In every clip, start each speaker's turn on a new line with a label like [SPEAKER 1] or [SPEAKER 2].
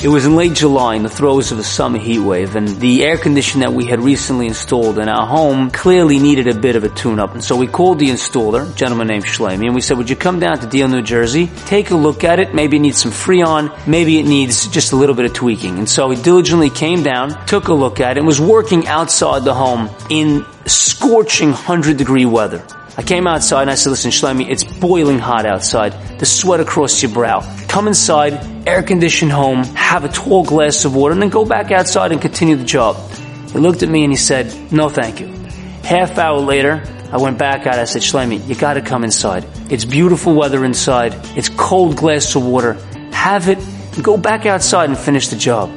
[SPEAKER 1] It was in late July in the throes of a summer heat wave and the air conditioner that we had recently installed in our home clearly needed a bit of a tune up. And so we called the installer, gentleman named Shlomi, and we said, would you come down to Deal, New Jersey, take a look at it, maybe it needs some freon, maybe it needs just a little bit of tweaking. And so he diligently came down, took a look at it, and was working outside the home in scorching 100 degree weather. I came outside and I said, listen, Shlomi, it's boiling hot outside. The sweat across your brow. Come inside, air conditioned home, have a tall glass of water, and then go back outside and continue the job. He looked at me and he said, no thank you. Half hour later, I went back out. I said, Shlomi, you gotta come inside. It's beautiful weather inside. It's cold glass of water. Have it and go back outside and finish the job.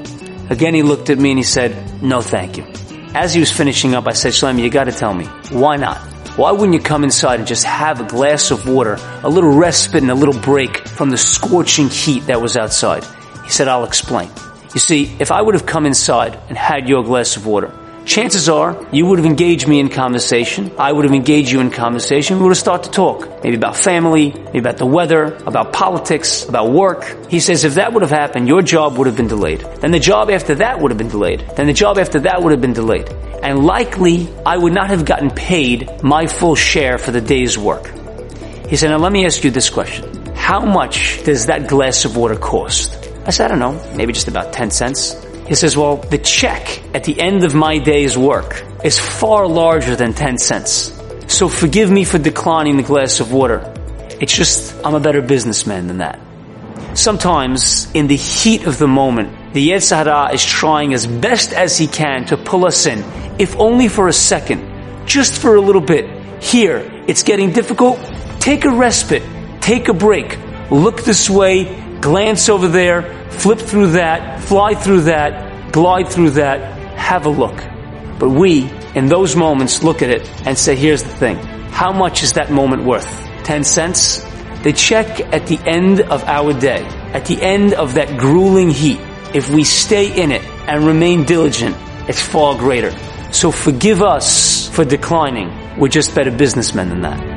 [SPEAKER 1] Again, he looked at me and he said, no thank you. As he was finishing up, I said, Shlomi, you gotta tell me, why not? Why wouldn't you come inside and just have a glass of water, a little respite and a little break from the scorching heat that was outside? He said, I'll explain. You see, if I would have come inside and had your glass of water, chances are you would have engaged me in conversation. I would have engaged you in conversation. We would have started to talk. Maybe about family, maybe about the weather, about politics, about work. He says if that would have happened, your job would have been delayed. Then the job after that would have been delayed. Then the job after that would have been delayed and likely I would not have gotten paid my full share for the day's work. He said, now let me ask you this question. How much does that glass of water cost? I said, I don't know, maybe just about 10 cents. He says, well, the check at the end of my day's work is far larger than 10 cents. So forgive me for declining the glass of water. It's just, I'm a better businessman than that. Sometimes, in the heat of the moment, the Yetzer Hara is trying as best as he can to pull us in, if only for a second, just for a little bit. Here, it's getting difficult. Take a respite. Take a break. Look this way. Glance over there. Flip through that. Fly through that. Glide through that. Have a look. But we, in those moments, look at it and say, here's the thing. How much is that moment worth? 10 cents? The check at the end of our day, at the end of that grueling heat, if we stay in it and remain diligent, it's far greater. So forgive us for declining. We're just better businessmen than that.